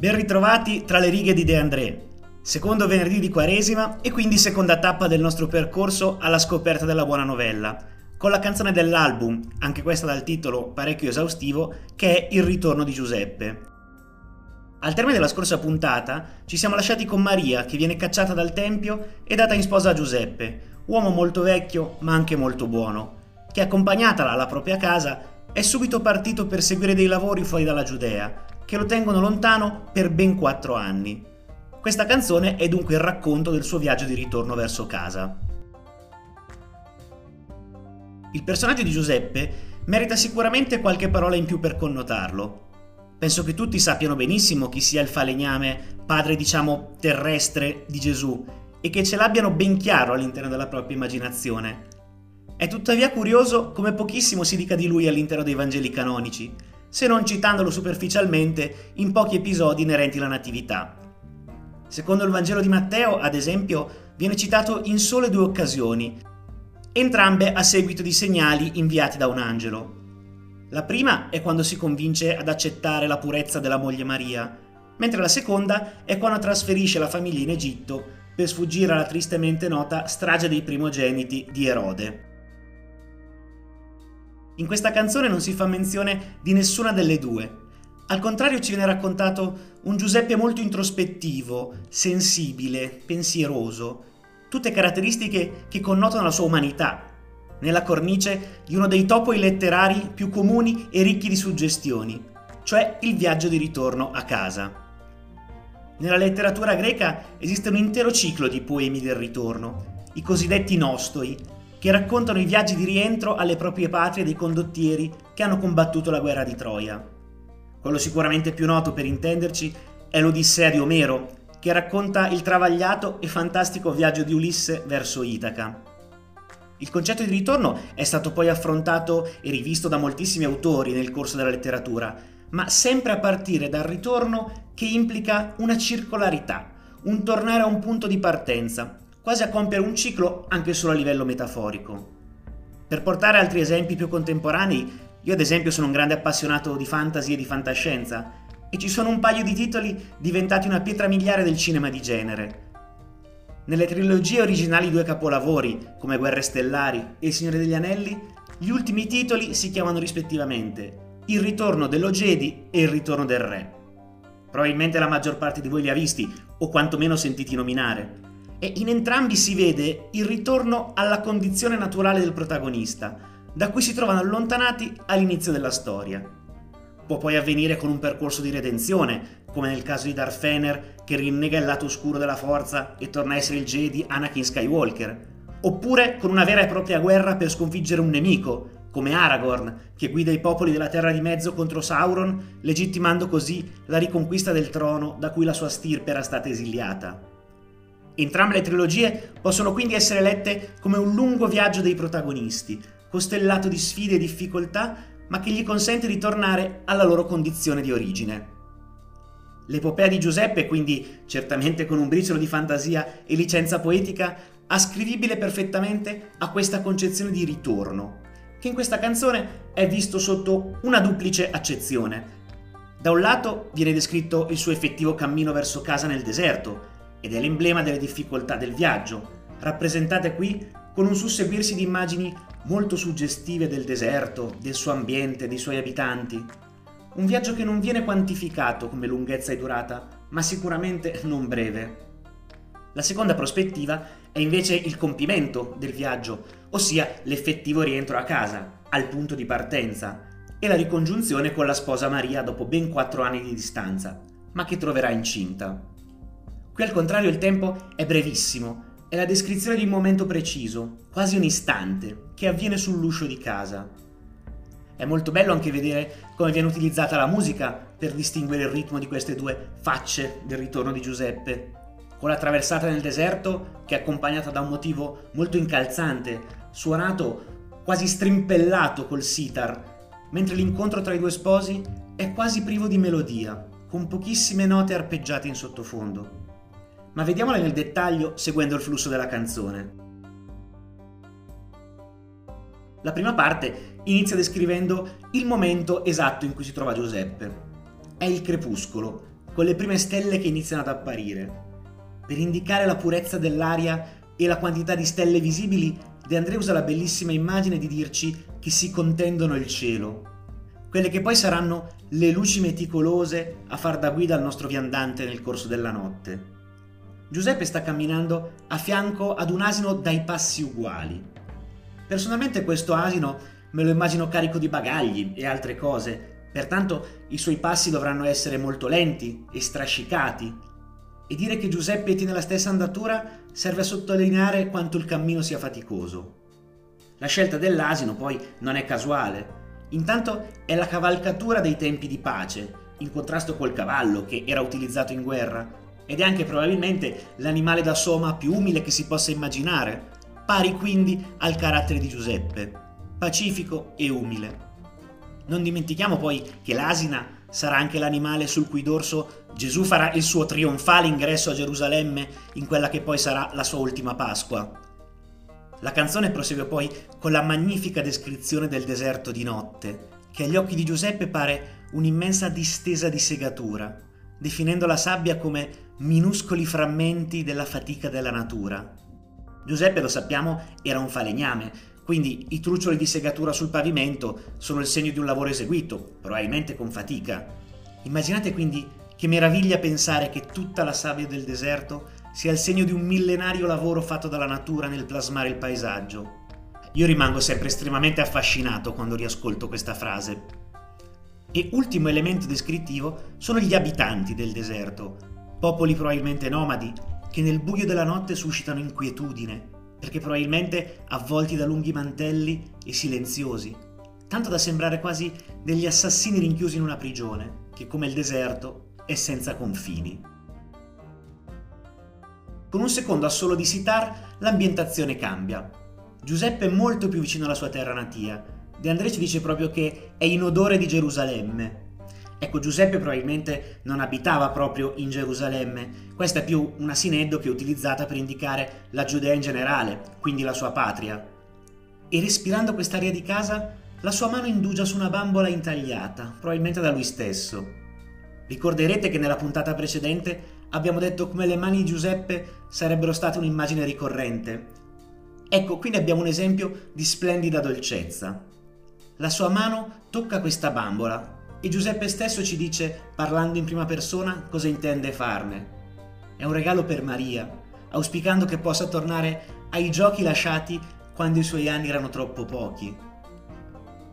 Ben ritrovati tra le righe di De André, secondo venerdì di Quaresima e quindi seconda tappa del nostro percorso alla scoperta della buona novella, con la canzone dell'album, anche questa dal titolo parecchio esaustivo, che è Il ritorno di Giuseppe. Al termine della scorsa puntata ci siamo lasciati con Maria che viene cacciata dal tempio e data in sposa a Giuseppe, uomo molto vecchio ma anche molto buono, che accompagnatala alla propria casa è subito partito per seguire dei lavori fuori dalla Giudea, che lo tengono lontano per ben quattro anni. Questa canzone è dunque il racconto del suo viaggio di ritorno verso casa. Il personaggio di Giuseppe merita sicuramente qualche parola in più per connotarlo. Penso che tutti sappiano benissimo chi sia il falegname, padre diciamo terrestre di Gesù, e che ce l'abbiano ben chiaro all'interno della propria immaginazione. È tuttavia curioso come pochissimo si dica di lui all'interno dei Vangeli canonici, se non citandolo superficialmente in pochi episodi inerenti alla Natività. Secondo il Vangelo di Matteo, ad esempio, viene citato in sole due occasioni, entrambe a seguito di segnali inviati da un angelo. La prima è quando si convince ad accettare la purezza della moglie Maria, mentre la seconda è quando trasferisce la famiglia in Egitto per sfuggire alla tristemente nota strage dei primogeniti di Erode. In questa canzone non si fa menzione di nessuna delle due. Al contrario ci viene raccontato un Giuseppe molto introspettivo, sensibile, pensieroso, tutte caratteristiche che connotano la sua umanità, nella cornice di uno dei topoi letterari più comuni e ricchi di suggestioni, cioè il viaggio di ritorno a casa. Nella letteratura greca esiste un intero ciclo di poemi del ritorno, i cosiddetti nostoi, che raccontano i viaggi di rientro alle proprie patrie dei condottieri che hanno combattuto la guerra di Troia. Quello sicuramente più noto per intenderci è l'Odissea di Omero, che racconta il travagliato e fantastico viaggio di Ulisse verso Itaca. Il concetto di ritorno è stato poi affrontato e rivisto da moltissimi autori nel corso della letteratura, ma sempre a partire dal ritorno che implica una circolarità, un tornare a un punto di partenza, quasi a compiere un ciclo anche solo a livello metaforico. Per portare altri esempi più contemporanei, io ad esempio sono un grande appassionato di fantasy e di fantascienza, e ci sono un paio di titoli diventati una pietra miliare del cinema di genere. Nelle trilogie originali due capolavori, come Guerre Stellari e Il Signore degli Anelli, gli ultimi titoli si chiamano rispettivamente Il ritorno dello Jedi e Il ritorno del Re. Probabilmente la maggior parte di voi li ha visti, o quantomeno sentiti nominare e in entrambi si vede il ritorno alla condizione naturale del protagonista, da cui si trovano allontanati all'inizio della storia. Può poi avvenire con un percorso di redenzione, come nel caso di Darth Fener che rinnega il lato oscuro della forza e torna a essere il Jedi Anakin Skywalker, oppure con una vera e propria guerra per sconfiggere un nemico, come Aragorn, che guida i popoli della Terra di Mezzo contro Sauron, legittimando così la riconquista del trono da cui la sua stirpe era stata esiliata. Entrambe le trilogie possono quindi essere lette come un lungo viaggio dei protagonisti, costellato di sfide e difficoltà, ma che gli consente di tornare alla loro condizione di origine. L'epopea di Giuseppe, quindi certamente con un briciolo di fantasia e licenza poetica, ascrivibile perfettamente a questa concezione di ritorno, che in questa canzone è visto sotto una duplice accezione. Da un lato viene descritto il suo effettivo cammino verso casa nel deserto, ed è l'emblema delle difficoltà del viaggio, rappresentate qui con un susseguirsi di immagini molto suggestive del deserto, del suo ambiente, dei suoi abitanti. Un viaggio che non viene quantificato come lunghezza e durata, ma sicuramente non breve. La seconda prospettiva è invece il compimento del viaggio, ossia l'effettivo rientro a casa, al punto di partenza, e la ricongiunzione con la sposa Maria dopo ben quattro anni di distanza, ma che troverà incinta. Qui al contrario il tempo è brevissimo, è la descrizione di un momento preciso, quasi un istante, che avviene sull'uscio di casa. È molto bello anche vedere come viene utilizzata la musica per distinguere il ritmo di queste due facce del ritorno di Giuseppe, con la traversata nel deserto che è accompagnata da un motivo molto incalzante, suonato quasi strimpellato col sitar, mentre l'incontro tra i due sposi è quasi privo di melodia, con pochissime note arpeggiate in sottofondo ma vediamola nel dettaglio seguendo il flusso della canzone. La prima parte inizia descrivendo il momento esatto in cui si trova Giuseppe. È il crepuscolo, con le prime stelle che iniziano ad apparire. Per indicare la purezza dell'aria e la quantità di stelle visibili, De André usa la bellissima immagine di dirci che si contendono il cielo, quelle che poi saranno le luci meticolose a far da guida al nostro viandante nel corso della notte. Giuseppe sta camminando a fianco ad un asino dai passi uguali. Personalmente questo asino me lo immagino carico di bagagli e altre cose, pertanto i suoi passi dovranno essere molto lenti e strascicati. E dire che Giuseppe tiene la stessa andatura serve a sottolineare quanto il cammino sia faticoso. La scelta dell'asino poi non è casuale. Intanto è la cavalcatura dei tempi di pace, in contrasto col cavallo che era utilizzato in guerra, ed è anche probabilmente l'animale da soma più umile che si possa immaginare, pari quindi al carattere di Giuseppe, pacifico e umile. Non dimentichiamo poi che l'asina sarà anche l'animale sul cui dorso Gesù farà il suo trionfale ingresso a Gerusalemme in quella che poi sarà la sua ultima Pasqua. La canzone prosegue poi con la magnifica descrizione del deserto di notte, che agli occhi di Giuseppe pare un'immensa distesa di segatura, definendo la sabbia come minuscoli frammenti della fatica della natura. Giuseppe, lo sappiamo, era un falegname, quindi i truccioli di segatura sul pavimento sono il segno di un lavoro eseguito, probabilmente con fatica. Immaginate quindi che meraviglia pensare che tutta la sabbia del deserto sia il segno di un millenario lavoro fatto dalla natura nel plasmare il paesaggio. Io rimango sempre estremamente affascinato quando riascolto questa frase. E ultimo elemento descrittivo sono gli abitanti del deserto, popoli probabilmente nomadi, che nel buio della notte suscitano inquietudine, perché probabilmente avvolti da lunghi mantelli e silenziosi, tanto da sembrare quasi degli assassini rinchiusi in una prigione, che come il deserto è senza confini. Con un secondo assolo di sitar l'ambientazione cambia. Giuseppe è molto più vicino alla sua terra natia. De André ci dice proprio che è in odore di Gerusalemme, Ecco, Giuseppe probabilmente non abitava proprio in Gerusalemme, questa è più una sineddoche utilizzata per indicare la Giudea in generale, quindi la sua patria. E respirando quest'aria di casa, la sua mano indugia su una bambola intagliata, probabilmente da lui stesso. Ricorderete che nella puntata precedente abbiamo detto come le mani di Giuseppe sarebbero state un'immagine ricorrente. Ecco, qui ne abbiamo un esempio di splendida dolcezza. La sua mano tocca questa bambola, e Giuseppe stesso ci dice, parlando in prima persona, cosa intende farne. È un regalo per Maria, auspicando che possa tornare ai giochi lasciati quando i suoi anni erano troppo pochi.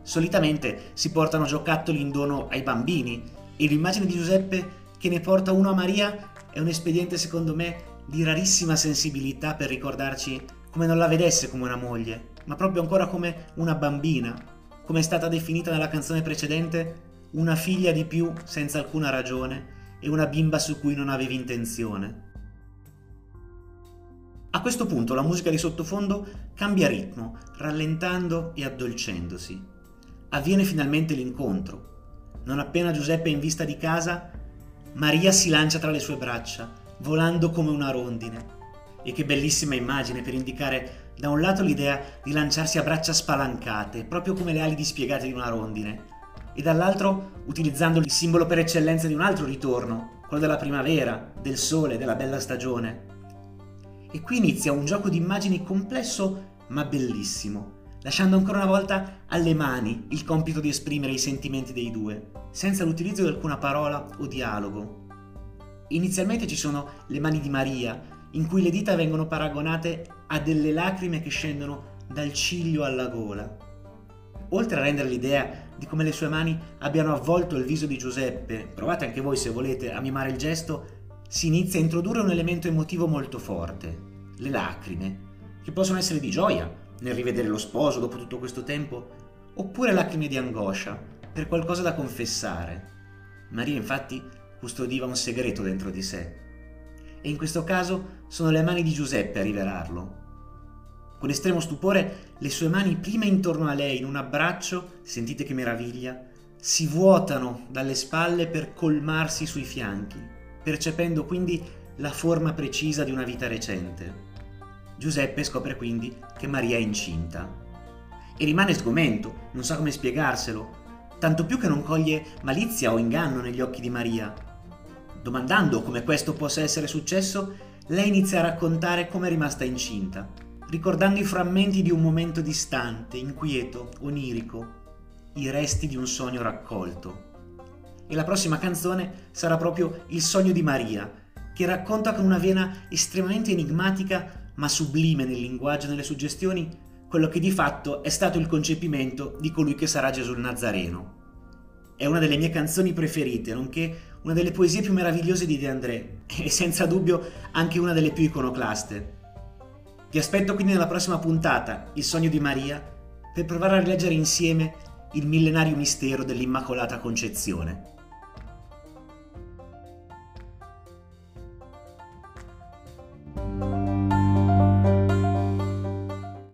Solitamente si portano giocattoli in dono ai bambini e l'immagine di Giuseppe che ne porta uno a Maria è un espediente secondo me di rarissima sensibilità per ricordarci come non la vedesse come una moglie, ma proprio ancora come una bambina, come è stata definita nella canzone precedente una figlia di più senza alcuna ragione e una bimba su cui non avevi intenzione. A questo punto la musica di sottofondo cambia ritmo, rallentando e addolcendosi. Avviene finalmente l'incontro. Non appena Giuseppe è in vista di casa, Maria si lancia tra le sue braccia, volando come una rondine. E che bellissima immagine per indicare da un lato l'idea di lanciarsi a braccia spalancate, proprio come le ali dispiegate di una rondine, e dall'altro utilizzando il simbolo per eccellenza di un altro ritorno, quello della primavera, del sole, della bella stagione. E qui inizia un gioco di immagini complesso ma bellissimo, lasciando ancora una volta alle mani il compito di esprimere i sentimenti dei due, senza l'utilizzo di alcuna parola o dialogo. Inizialmente ci sono le mani di Maria, in cui le dita vengono paragonate a delle lacrime che scendono dal ciglio alla gola. Oltre a rendere l'idea di come le sue mani abbiano avvolto il viso di Giuseppe, provate anche voi se volete a mimare il gesto, si inizia a introdurre un elemento emotivo molto forte, le lacrime, che possono essere di gioia nel rivedere lo sposo dopo tutto questo tempo, oppure lacrime di angoscia per qualcosa da confessare. Maria infatti custodiva un segreto dentro di sé. E in questo caso sono le mani di Giuseppe a rivelarlo, con estremo stupore, le sue mani prima intorno a lei in un abbraccio, sentite che meraviglia, si vuotano dalle spalle per colmarsi sui fianchi, percependo quindi la forma precisa di una vita recente. Giuseppe scopre quindi che Maria è incinta e rimane sgomento, non sa come spiegarselo, tanto più che non coglie malizia o inganno negli occhi di Maria. Domandando come questo possa essere successo, lei inizia a raccontare come è rimasta incinta, ricordando i frammenti di un momento distante, inquieto, onirico, i resti di un sogno raccolto. E la prossima canzone sarà proprio Il sogno di Maria, che racconta con una vena estremamente enigmatica ma sublime nel linguaggio e nelle suggestioni quello che di fatto è stato il concepimento di colui che sarà Gesù il Nazareno. È una delle mie canzoni preferite, nonché una delle poesie più meravigliose di De André e senza dubbio anche una delle più iconoclaste. Vi aspetto quindi nella prossima puntata, Il sogno di Maria, per provare a rileggere insieme il millenario mistero dell'Immacolata Concezione.